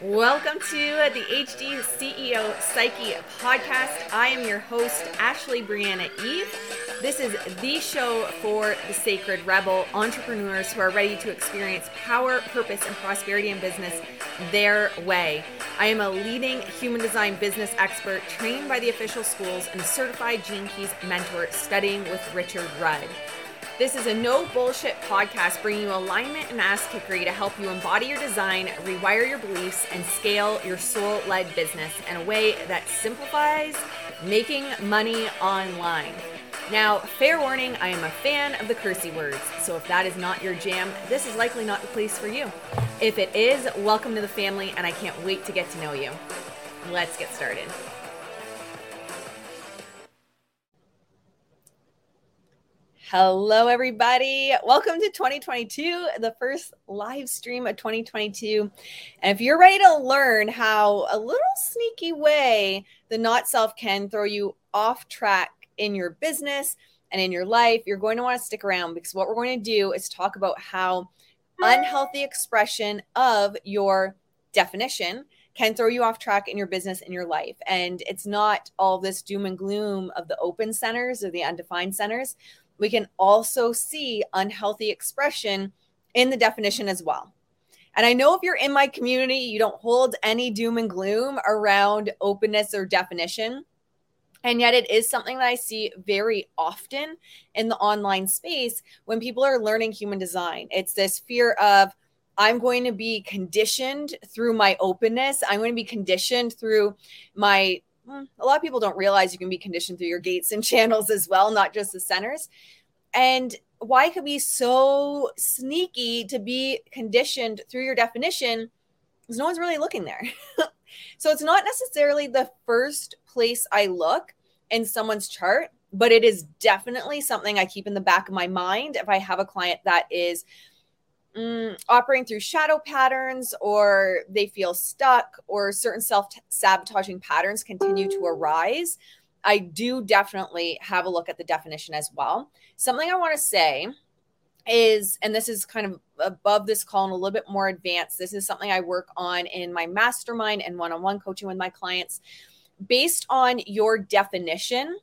Welcome to the HD CEO Psyche podcast. I am your host, Ashley Briana Eve. This is the show for the sacred rebel entrepreneurs who are ready to experience power, purpose, and prosperity in business their way. I am a leading human design business expert trained by the official schools and certified Gene Keys mentor studying with Richard Rudd. This is a no bullshit podcast bringing you alignment and ass kickery to help you embody your design, rewire your beliefs, and scale your soul led business in a way that simplifies making money online. Now, fair warning, I am a fan of the cursey words, so if that is not your jam, this is likely not the place for you. If it is, welcome to the family, and I can't wait to get to know you. Let's get started. Hello, everybody. Welcome to 2022, the first live stream of 2022. And if you're ready to learn how a little sneaky way the not self can throw you off track in your business and in your life, you're going to want to stick around because what we're going to do is talk about how unhealthy expression of your definition can throw you off track in your business in your life. And it's not all this doom and gloom of the open centers or the undefined centers we can also see unhealthy expression in the definition as well. And I know if you're in my community, you don't hold any doom and gloom around openness or definition. And yet, it is something that I see very often in the online space when people are learning human design. It's this fear of, I'm going to be conditioned through my openness. I'm going to be conditioned through my a lot of people don't realize you can be conditioned through your gates and channels as well, not just the centers. And why could be so sneaky to be conditioned through your definition because no one's really looking there. so it's not necessarily the first place I look in someone's chart, but it is definitely something I keep in the back of my mind if I have a client that is mm, operating through shadow patterns or they feel stuck or certain self sabotaging patterns continue to arise. I do definitely have a look at the definition as well. Something I want to say is, and this is kind of above this call and a little bit more advanced. This is something I work on in my mastermind and one on one coaching with my clients. Based on your definition,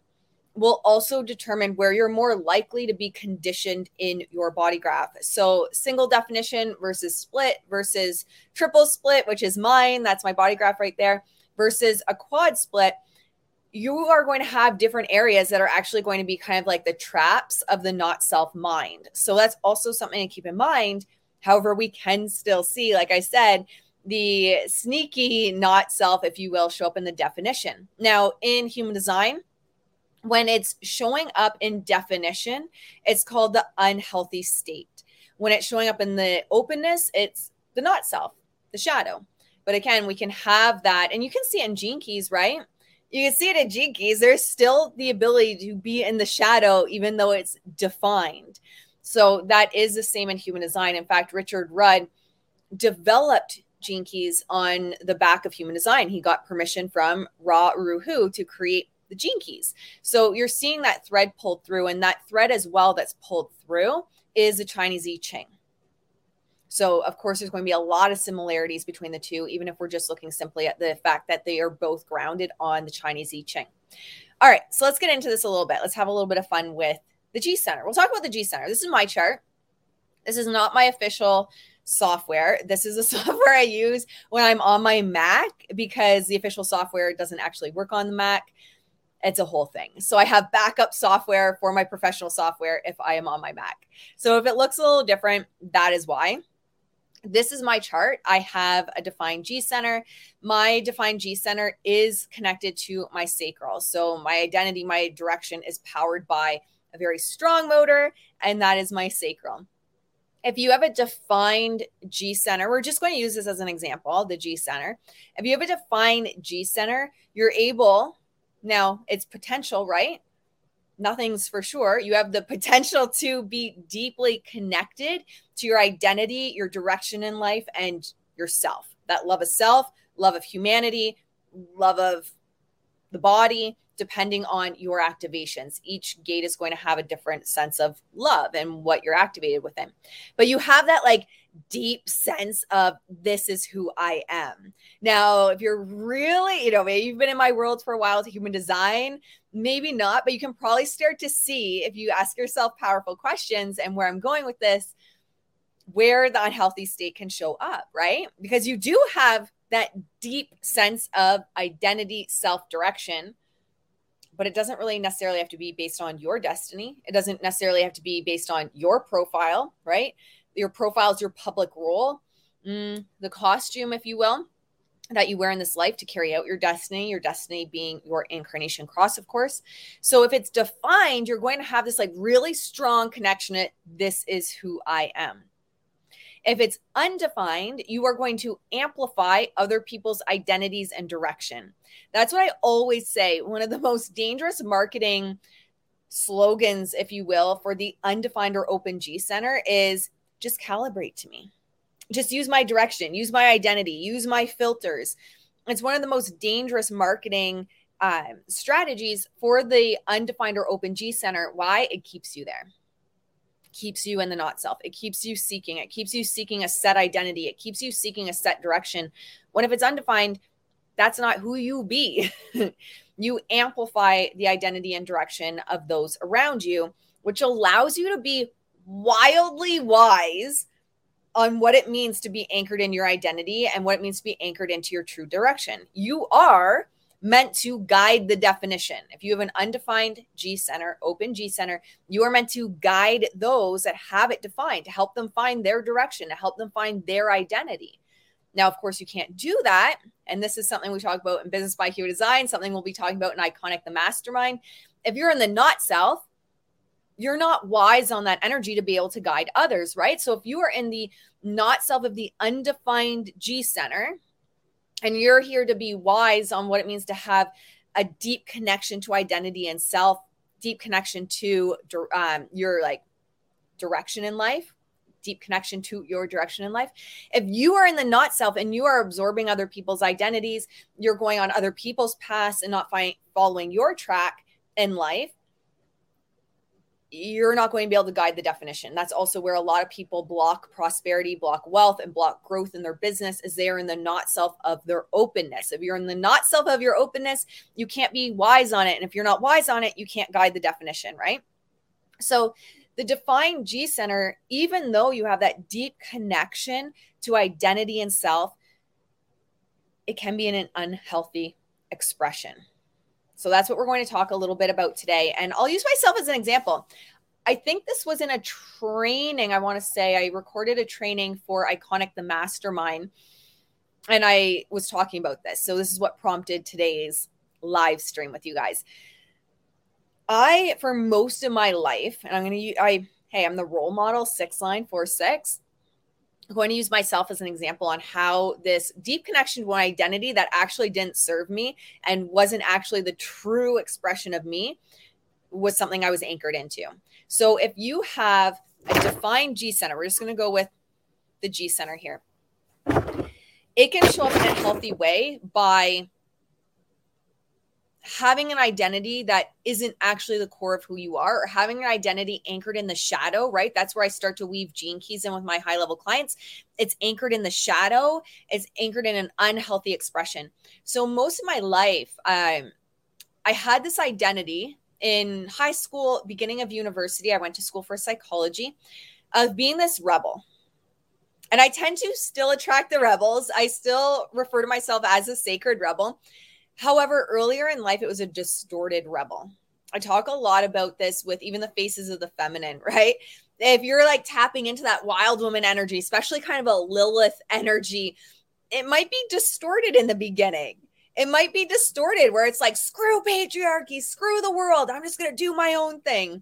will also determine where you're more likely to be conditioned in your body graph. So, single definition versus split versus triple split, which is mine, that's my body graph right there, versus a quad split. You are going to have different areas that are actually going to be kind of like the traps of the not self mind. So, that's also something to keep in mind. However, we can still see, like I said, the sneaky not self, if you will, show up in the definition. Now, in human design, when it's showing up in definition, it's called the unhealthy state. When it's showing up in the openness, it's the not self, the shadow. But again, we can have that, and you can see it in Gene Keys, right? You can see it in Gene Keys. There's still the ability to be in the shadow, even though it's defined. So that is the same in human design. In fact, Richard Rudd developed Gene Keys on the back of human design. He got permission from Ra Uru Hu to create the gene keys. So you're seeing that thread pulled through, and that thread as well that's pulled through is the Chinese I Ching. So, of course, there's going to be a lot of similarities between the two, even if we're just looking simply at the fact that they are both grounded on the Chinese I Ching. All right, so let's get into this a little bit. Let's have a little bit of fun with the G Center. We'll talk about the G Center. This is my chart. This is not my official software. This is a software I use when I'm on my Mac because the official software doesn't actually work on the Mac it's a whole thing. So I have backup software for my professional software if I am on my Mac. So if it looks a little different, that is why. This is my chart. I have a defined G center. My defined G center is connected to my sacral. So my identity, my direction is powered by a very strong motor, and that is my sacral. If you have a defined G center, we're just going to use this as an example the G center. If you have a defined G center, you're able now, it's potential, right? Nothing's for sure. You have the potential to be deeply connected to your identity, your direction in life, and yourself. That love of self, love of humanity, love of the body, depending on your activations. Each gate is going to have a different sense of love and what you're activated within. But you have that like deep sense of this is who I am. Now, if you're really, you know, maybe you've been in my world for a while with human design, maybe not, but you can probably start to see if you ask yourself powerful questions and where I'm going with this, where the unhealthy state can show up, right? Because you do have that deep sense of identity, self direction but it doesn't really necessarily have to be based on your destiny. It doesn't necessarily have to be based on your profile, right? Your profile is your public role, mm, the costume, if you will, that you wear in this life to carry out your destiny, your destiny being your incarnation cross, of course. So if it's defined, you're going to have this like really strong connection. At, this is who I am. If it's undefined, you are going to amplify other people's identities and direction. That's what I always say. One of the most dangerous marketing slogans, if you will, for the undefined or open G center is just calibrate to me. Just use my direction, use my identity, use my filters. It's one of the most dangerous marketing um, strategies for the undefined or open G center. Why? It keeps you there keeps you in the not self. It keeps you seeking. It keeps you seeking a set identity. It keeps you seeking a set direction. When if it's undefined, that's not who you be. you amplify the identity and direction of those around you, which allows you to be wildly wise on what it means to be anchored in your identity and what it means to be anchored into your true direction. You are meant to guide the definition. If you have an undefined G center, open G center, you are meant to guide those that have it defined to help them find their direction, to help them find their identity. Now, of course, you can't do that. And this is something we talk about in Business by Human Design, something we'll be talking about in Iconic the Mastermind. If you're in the not self, you're not wise on that energy to be able to guide others, right? So if you are in the not self of the undefined G center, and you're here to be wise on what it means to have a deep connection to identity and self, deep connection to um, your like direction in life, deep connection to your direction in life. If you are in the not self and you are absorbing other people's identities, you're going on other people's paths and not following your track in life, you're not going to be able to guide the definition. That's also where a lot of people block prosperity, block wealth, and block growth in their business is they're in the not self of their openness. If you're in the not self of your openness, you can't be wise on it. And if you're not wise on it, you can't guide the definition, right? So the defined G center, even though you have that deep connection to identity and self, it can be in an unhealthy expression. So that's what we're going to talk a little bit about today. And I'll use myself as an example. I think this was in a training. I want to say I recorded a training for Iconic the Mastermind. And I was talking about this. So this is what prompted today's live stream with you guys. I, for most of my life, and I'm going to, I, hey, I'm the role model six line four six. Going to use myself as an example on how this deep connection to my identity that actually didn't serve me and wasn't actually the true expression of me was something I was anchored into. So if you have a defined G center, we're just going to go with the G center here. It can show up in a healthy way by having an identity that isn't actually the core of who you are or having an identity anchored in the shadow, right? That's where I start to weave gene keys in with my high level clients. It's anchored in the shadow, it's anchored in an unhealthy expression. So, most of my life, um, I had this identity in high school, beginning of university. I went to school for psychology of being this rebel. And I tend to still attract the rebels. I still refer to myself as a sacred rebel However, earlier in life, it was a distorted rebel. I talk a lot about this with even the faces of the feminine, right? If you're like tapping into that wild woman energy, especially kind of a Lilith energy, it might be distorted in the beginning. It might be distorted where it's like, screw patriarchy, screw the world. I'm just going to do my own thing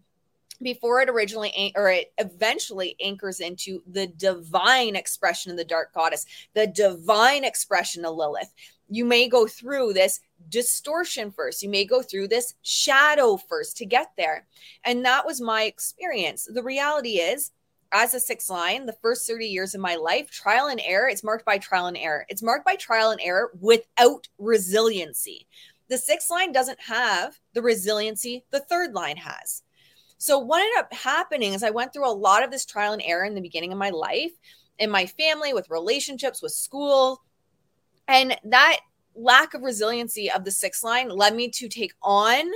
before it originally or it eventually anchors into the divine expression of the dark goddess, the divine expression of Lilith you may go through this distortion first. You may go through this shadow first to get there. And that was my experience. The reality is, as a six line, the first 30 years of my life, trial and error, it's marked by trial and error. It's marked by trial and error without resiliency. The sixth line doesn't have the resiliency the third line has. So, what ended up happening is I went through a lot of this trial and error in the beginning of my life, in my family, with relationships, with school. And that lack of resiliency of the sixth line led me to take on,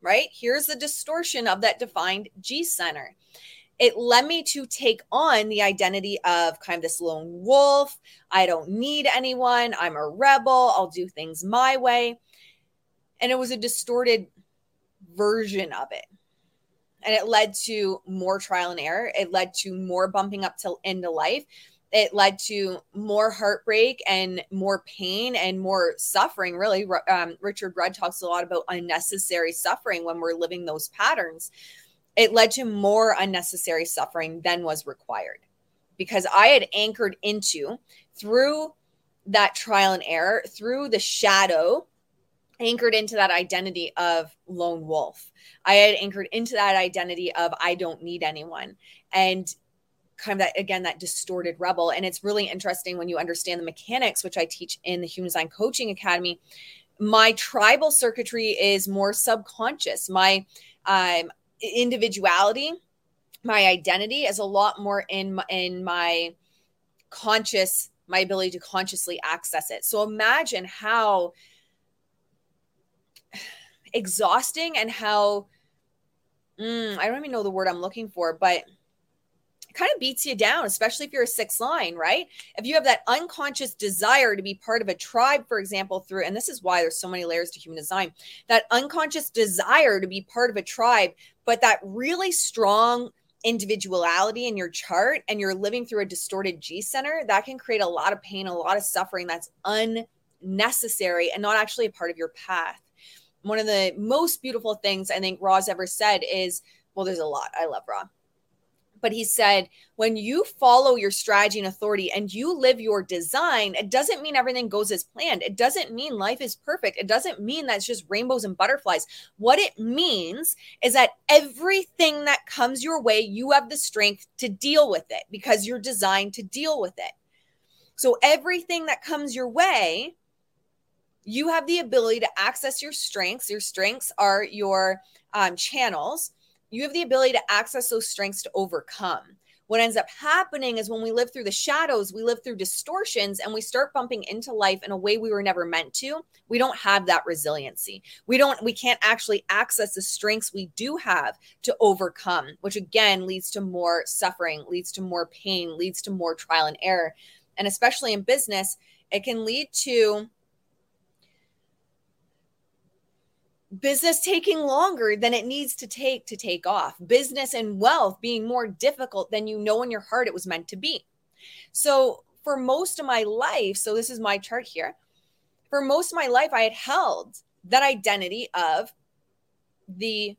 right? Here's the distortion of that defined G center it led me to take on the identity of kind of this lone wolf. I don't need anyone. I'm a rebel. I'll do things my way. And it was a distorted version of it. And it led to more trial and error. It led to more bumping up to into life. It led to more heartbreak and more pain and more suffering. Really, um, Richard Rudd talks a lot about unnecessary suffering when we're living those patterns it led to more unnecessary suffering than was required because I had anchored into through that trial and error, through the shadow, anchored into that identity of lone wolf. I had anchored into that identity of I don't need anyone. And kind of that again that distorted rebel and it's really interesting when you understand the mechanics which i teach in the human design coaching academy my tribal circuitry is more subconscious my um, individuality, my identity is a lot more in in my conscious my ability to consciously access it. So imagine how exhausting and how mm, I don't even know the word I'm looking for, but kind of beats you down, especially if you're a six line, right? If you have that unconscious desire to be part of a tribe, for example, through, and this is why there's so many layers to human design, that unconscious desire to be part of a tribe, but that really strong individuality in your chart and you're living through a distorted G center, that can create a lot of pain, a lot of suffering that's unnecessary and not actually a part of your path. One of the most beautiful things I think Ra's ever said is, well, there's a lot. I love Ra but he said when you follow your strategy and authority and you live your design it doesn't mean everything goes as planned. It doesn't mean life is perfect. It doesn't mean that it's just rainbows and butterflies. What it means is that everything that comes your way you have the strength to deal with it because you're designed to deal with it. So everything that comes your way you have the ability to access your strengths. Your strengths are your um, channels you have the ability to access those strengths to overcome. What ends up happening is when we live through the shadows, we live through distortions and we start bumping into life in a way we were never meant to. We don't have that resiliency. We don't, we can't actually access the strengths we do have to overcome, which again leads to more suffering, leads to more pain, leads to more trial and error. And especially in business, it can lead to business taking longer than it needs to take to take off, business and wealth being more difficult than you know in your heart it was meant to be. So, for most of my life, so this is my chart here, for most of my life, I had held that identity of the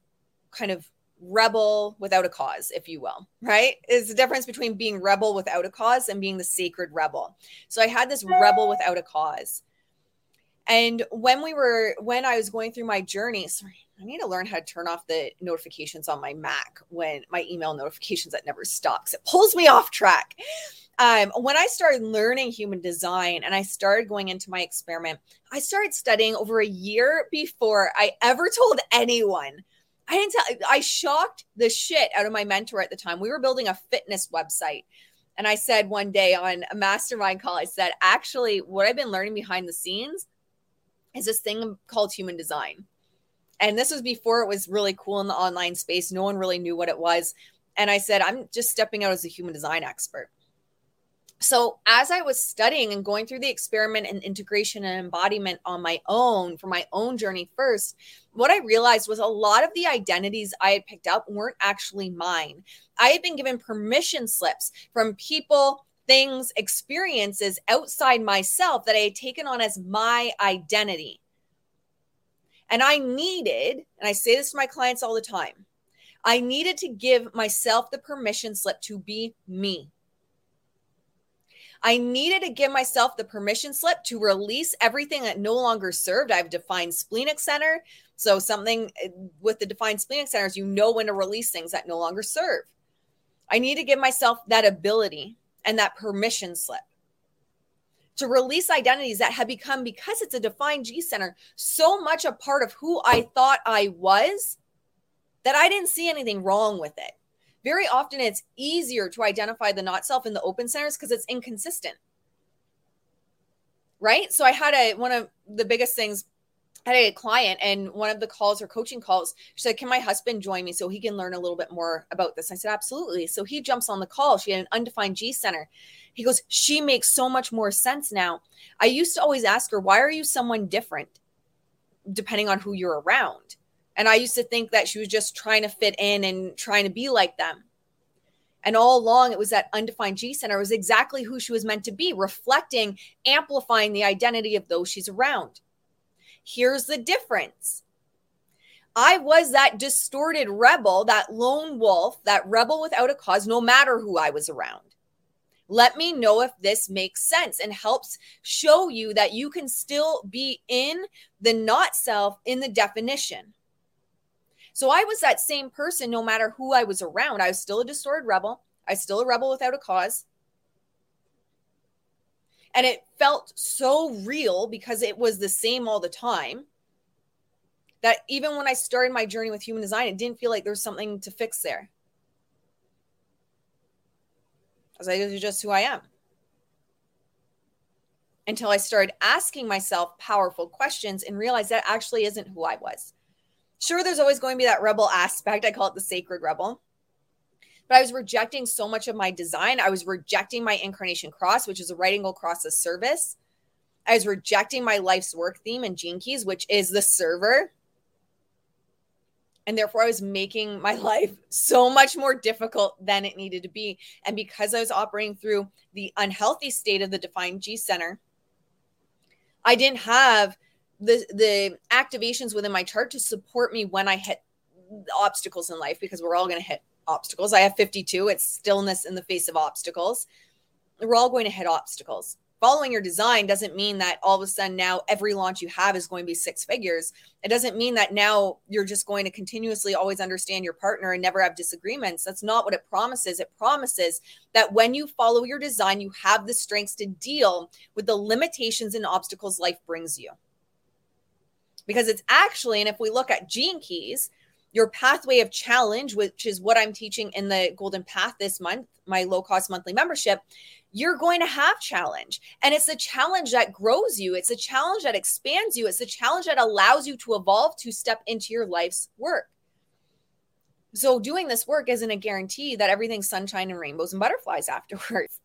kind of rebel without a cause, if you will, right? Is the difference between being rebel without a cause and being the sacred rebel. So I had this rebel without a cause. And when we were, when I was going through my journey, sorry, I need to learn how to turn off the notifications on my Mac when my email notifications that never stops. It pulls me off track. Um, when I started learning human design and I started going into my experiment, I started studying over a year before I ever told anyone. I didn't tell, I shocked the shit out of my mentor at the time. We were building a fitness website. And I said one day on a mastermind call, I said, actually, what I've been learning behind the scenes is this thing called human design. And this was before it was really cool in the online space. No one really knew what it was. And I said, I'm just stepping out as a human design expert. So, as I was studying and going through the experiment and integration and embodiment on my own for my own journey first, what I realized was a lot of the identities I had picked up weren't actually mine. I had been given permission slips from people things, experiences outside myself that I had taken on as my identity. And I needed, and I say this to my clients all the time, I needed to give myself the permission slip to be me. I needed to give myself the permission slip to release everything that no longer served. I've defined splenic center. So, something eh, with the defined splenic centers, you know when to release things that no longer serve. I need to give myself that ability and that permission slip to release identities that had become, because it's a defined G center, so much a part of who I thought I was that I didn't see anything wrong with it. Very often, it's easier to identify the not self in the open centers because it's inconsistent. Right. So I had a, one of the biggest things Had a client and one of the calls or coaching calls, she said, Can my husband join me so he can learn a little bit more about this? I said, Absolutely. So he jumps on the call. She had an undefined G center. He goes, She makes so much more sense now. I used to always ask her, Why are you someone different? Depending on who you're around. And I used to think that she was just trying to fit in and trying to be like them. And all along, it was that undefined G center. Was exactly who she was meant to be, reflecting, amplifying the identity of those she's around. Here's the difference. I was that distorted rebel, that lone wolf, that rebel without a cause, no matter who I was around. Let me know if this makes sense and helps show you that you can still be in the not self in the definition. So I was that same person no matter who I was around. I was still a distorted rebel. I was still a rebel without a cause. And it felt so real because it was the same all the time that even when I started my journey with human design, it didn't feel like there's something to fix there. As I was just who I am. Until I started asking myself powerful questions and realized that actually isn't who I was. Sure, there's always going to be that rebel aspect. I call it the sacred rebel but I was rejecting so much of my design. I was rejecting my incarnation cross, which is a right angle cross of service. I was rejecting my life's work theme and gene keys, which is the server. And therefore, I was making my life so much more difficult than it needed to be. And because I was operating through the unhealthy state of the defined G center, I didn't have the the activations within my chart to support me when I hit obstacles in life because we're all going to hit obstacles. I have 52. It's stillness in the face of obstacles. We're all going to hit obstacles. Following your design doesn't mean that all of a sudden now every launch you have is going to be six figures. It doesn't mean that now you're just going to continuously always understand your partner and never have disagreements. That's not what it promises. It promises that when you follow your design, you have the strengths to deal with the limitations and obstacles life brings you. Because it's actually, and if we look at gene keys, your pathway of challenge, which is what I'm teaching in the Golden Path this month, my low cost monthly membership, you're going to have challenge. And it's a challenge that grows you, it's a challenge that expands you, it's a challenge that allows you to evolve to step into your life's work. So, doing this work isn't a guarantee that everything's sunshine and rainbows and butterflies afterwards,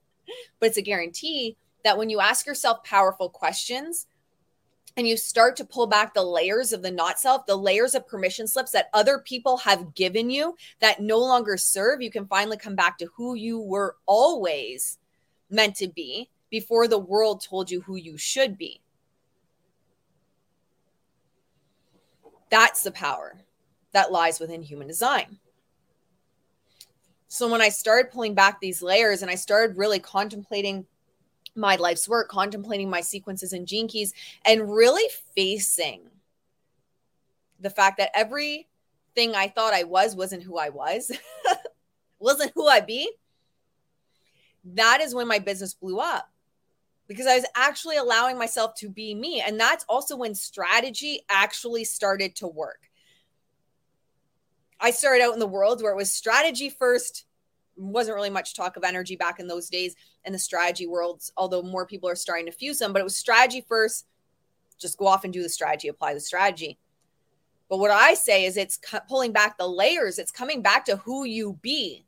but it's a guarantee that when you ask yourself powerful questions, and you start to pull back the layers of the not self, the layers of permission slips that other people have given you that no longer serve, you can finally come back to who you were always meant to be before the world told you who you should be. That's the power that lies within human design. So when I started pulling back these layers and I started really contemplating my life's work, contemplating my sequences and gene keys, and really facing the fact that everything I thought I was wasn't who I was, wasn't who I be. That is when my business blew up because I was actually allowing myself to be me. And that's also when strategy actually started to work. I started out in the world where it was strategy first, wasn't really much talk of energy back in those days in the strategy worlds, although more people are starting to fuse them. But it was strategy first. Just go off and do the strategy, apply the strategy. But what I say is it's pulling back the layers. It's coming back to who you be,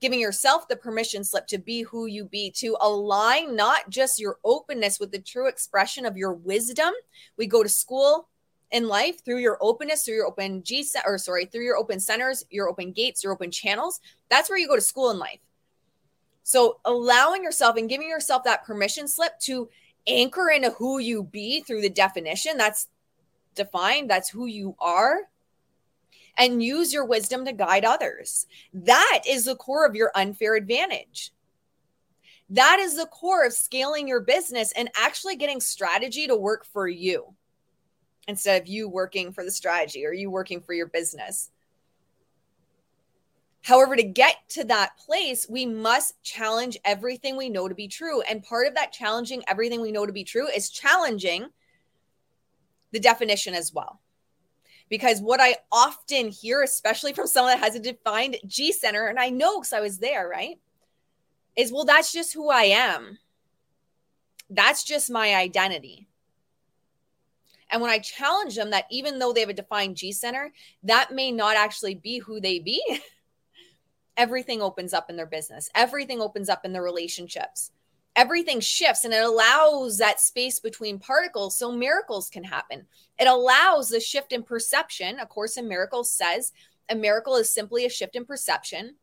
giving yourself the permission slip to be who you be, to align not just your openness with the true expression of your wisdom. We go to school in life through your openness, through your open G or sorry, through your open centers, your open gates, your open channels. That's where you go to school in life. So allowing yourself and giving yourself that permission slip to anchor into who you be through the definition that's defined, that's who you are, and use your wisdom to guide others. That is the core of your unfair advantage. That is the core of scaling your business and actually getting strategy to work for you instead of you working for the strategy or you working for your business. However, to get to that place, we must challenge everything we know to be true. And part of that challenging everything we know to be true is challenging the definition as well. Because what I often hear, especially from someone that has a defined G center, and I know because I was there, right? Is well, that's just who I am. That's just my identity. And when I challenge them that even though they have a defined G center, that may not actually be who they be. everything opens up in their business, everything opens up in their relationships. Everything shifts and it allows that space between particles so miracles can happen. It allows the shift in perception. A Course in Miracles says a miracle is simply a shift in perception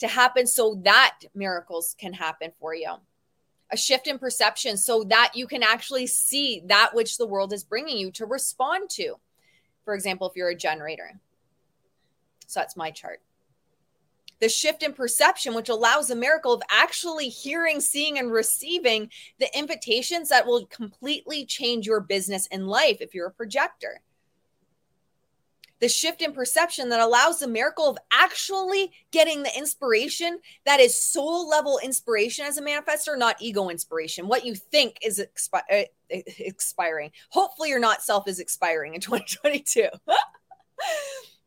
to happen so that miracles can happen for you. A shift in perception so that you can actually see that which the world is bringing you to respond to. For example, if you're a generator. So that's my chart the shift in perception, which allows the miracle of actually hearing, seeing, and receiving the invitations that will completely change your business and life if you're a projector. The shift in perception that allows the miracle of actually getting the inspiration that is soul level inspiration as a manifester, not ego inspiration. What you think is expi- uh, expiring. Hopefully, you're not self is expiring in 2022.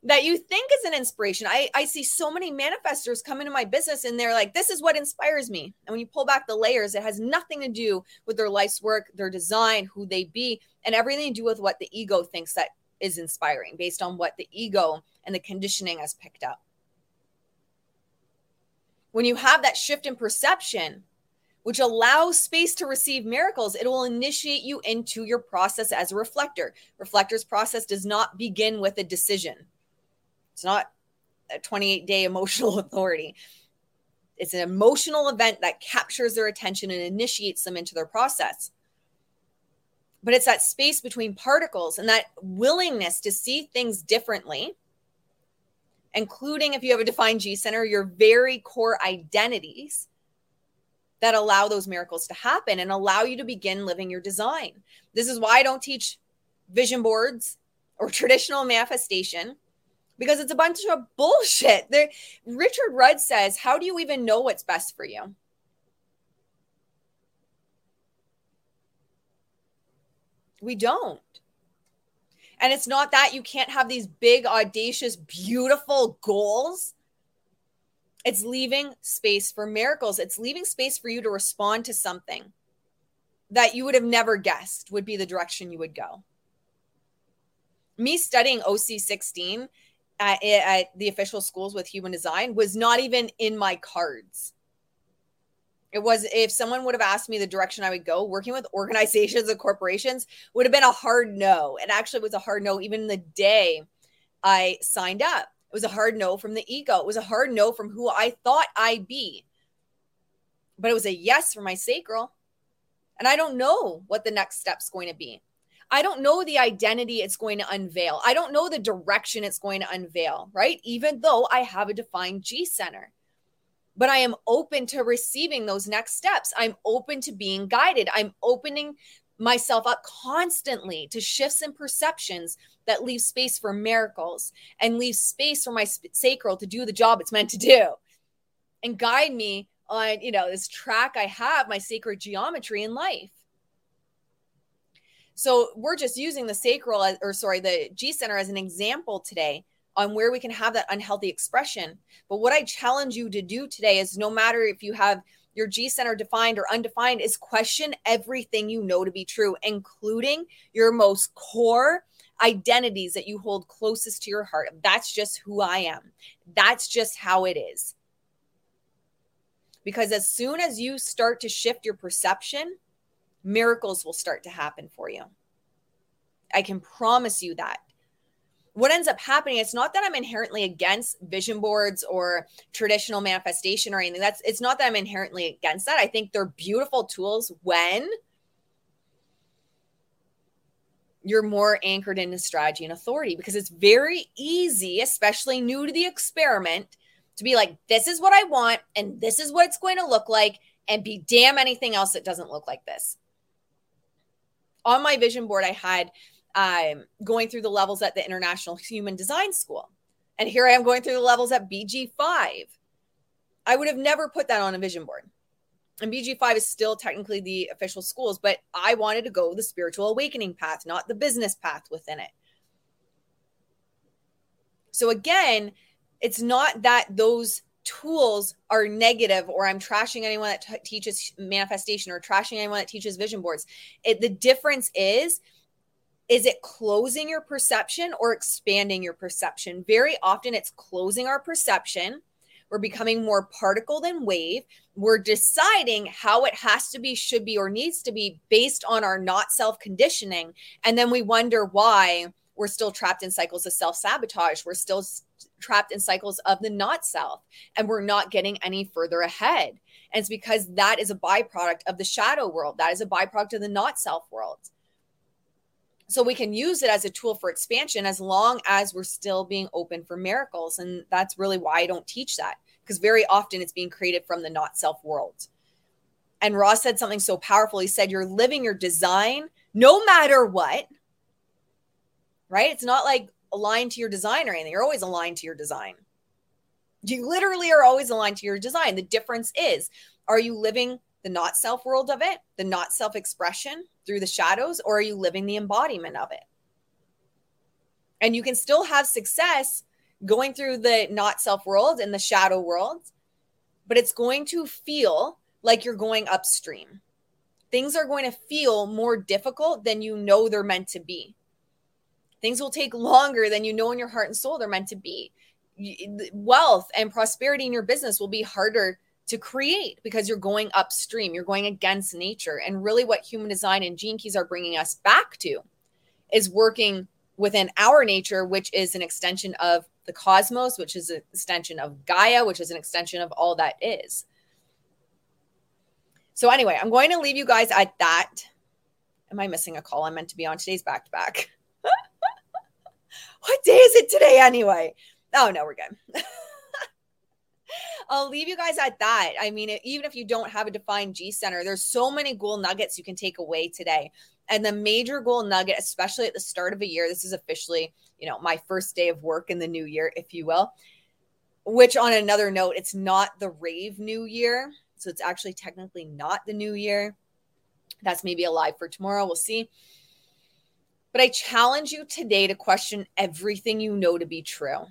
That you think is an inspiration. I, I see so many manifestors come into my business and they're like, this is what inspires me. And when you pull back the layers, it has nothing to do with their life's work, their design, who they be, and everything to do with what the ego thinks that is inspiring based on what the ego and the conditioning has picked up. When you have that shift in perception, which allows space to receive miracles, it will initiate you into your process as a reflector. Reflector's process does not begin with a decision it's not a 28 day emotional authority. It's an emotional event that captures their attention and initiates them into their process. But it's that space between particles and that willingness to see things differently, including if you have a defined G center, your very core identities that allow those miracles to happen and allow you to begin living your design. This is why I don't teach vision boards or traditional manifestation because it's a bunch of bullshit. There, Richard Rudd says, How do you even know what's best for you? We don't. And it's not that you can't have these big, audacious, beautiful goals. It's leaving space for miracles. It's leaving space for you to respond to something that you would have never guessed would be the direction you would go. Me studying OC16 at, at the official schools with human design was not even in my cards. It was if someone would have asked me the direction I would go, working with organizations and corporations would have been a hard no. It actually was a hard no even the day I signed up. It was a hard no from the ego. It was a hard no from who I thought I'd be. But it was a yes from my sacral. And I don't know what the next step's going to be. I don't know the identity it's going to unveil. I don't know the direction it's going to unveil, right? Even though I have a defined G center. But I am open to receiving those next steps. I'm open to being guided. I'm opening myself up constantly to shifts in perceptions that leave space for miracles and leave space for my sacral to do the job it's meant to do and guide me on, you know, this track I have, my sacred geometry in life. So we're just using the sacral as, or sorry, the G center as an example today on where we can have that unhealthy expression. But what I challenge you to do today is no matter if you have your G center defined or undefined, is question everything you know to be true, including your most core identities that you hold closest to your heart. That's just who I am. That's just how it is. Because as soon as you start to shift your perception, miracles will start to happen for you. I can promise you that. What ends up happening, it's not that I'm inherently against vision boards or traditional manifestation or anything. That's it's not that I'm inherently against that. I think they're beautiful tools when you're more anchored into strategy and authority because it's very easy, especially new to the experiment, to be like, this is what I want and this is what it's going to look like, and be damn anything else that doesn't look like this on my vision board, I had um, going through the levels at the International Human Design School. And here I am going through the levels at BG5. I would have never put that on a vision board. And BG5 is still technically the official schools, but I wanted to go the spiritual awakening path, not the business path within it. So again, it's not that those tools are negative or I'm trashing anyone that t- teaches manifestation or trashing anyone that teaches vision boards. It, the difference is is it closing your perception or expanding your perception? Very often it's closing our perception. We're becoming more particle than wave. We're deciding how it has to be, should be, or needs to be based on our not self conditioning. And then we wonder why we're still trapped in cycles of self sabotage. We're still trapped in cycles of the not self, and we're not getting any further ahead. And it's because that is a byproduct of the shadow world, that is a byproduct of the not self world. So we can use it as a tool for expansion as long as we're still being open for miracles. And that's really why I don't teach that, because very often it's being created from the not self world. And Ross said something so powerful. He said, You're living your design no matter what right? It's not like aligned to your design or anything. You're always aligned to your design. You literally are always aligned to your design. The difference is are you living the not self world of it, the not self expression through the shadows, or are you living the embodiment of it? And you can still have success going through the not self world and the shadow world, but it's going to feel like you're going upstream. Things are going to feel more difficult than you know they're meant to be Things will take longer than you know in your heart and soul they're meant to be. Wealth and prosperity in your business will be harder to create because you're going upstream, you're going against nature. And really, what human design and gene keys are bringing us back to is working within our nature, which is an extension of the cosmos, which is an extension of Gaia, which is an extension of all that is. So, anyway, I'm going to leave you guys at that. Am I missing a call? I'm meant to be on today's back to back. What day is it today anyway? Oh, no, we're good. I'll leave you guys at that. I mean, even if you don't have a defined G center, there's so many goal nuggets you can take away today. And the major goal nugget, especially at the start of a year, this is officially, you know, my first day of work in the new year, if you will. Which, on another note, it's not the rave new year. So it's actually technically not the new year. That's maybe a live for tomorrow. We'll see. But I challenge you today to question everything you know to be true,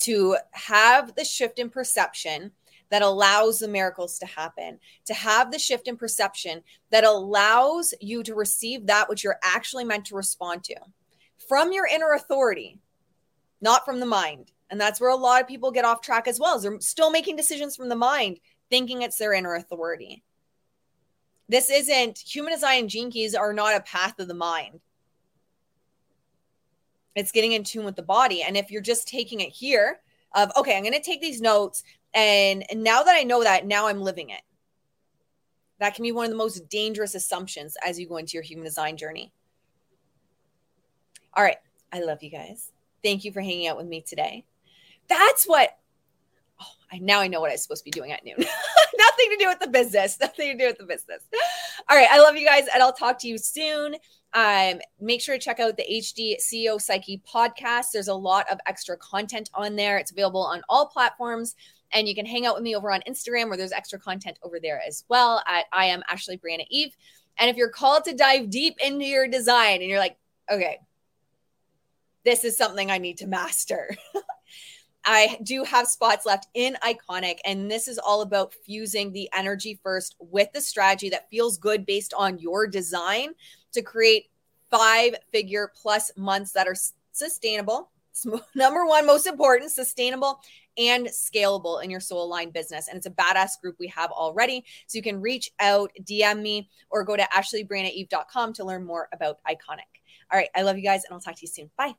to have the shift in perception that allows the miracles to happen, to have the shift in perception that allows you to receive that which you're actually meant to respond to from your inner authority, not from the mind. And that's where a lot of people get off track as well. Is they're still making decisions from the mind, thinking it's their inner authority. This isn't human design and gene keys are not a path of the mind. It's getting in tune with the body. And if you're just taking it here, of okay, I'm going to take these notes, and, now that I know that, now I'm living it. That can be one of the most dangerous assumptions as you go into your human design journey. All right. I love you guys. Thank you for hanging out with me today. That's what oh, I now I know what I'm supposed to be doing at noon. Nothing to do with the business. Nothing to do with the business. All right. I love you guys, and I'll talk to you soon. Um, make sure to check out the HD CEO Psyche podcast. There's a lot of extra content on there. It's available on all platforms. And you can hang out with me over on Instagram where there's extra content over there as well at I am Ashley Briana Eve. And if you're called to dive deep into your design and you're like, okay, this is something I need to master. I do have spots left in Iconic, and this is all about fusing the energy first with the strategy that feels good based on your design to create five figure plus months that are sustainable. Number one, most important, sustainable and scalable in your soul aligned business. And it's a badass group we have already. So you can reach out, DM me, or go to ashleybrianaeve.com to learn more about Iconic. All right. I love you guys, and I'll talk to you soon. Bye.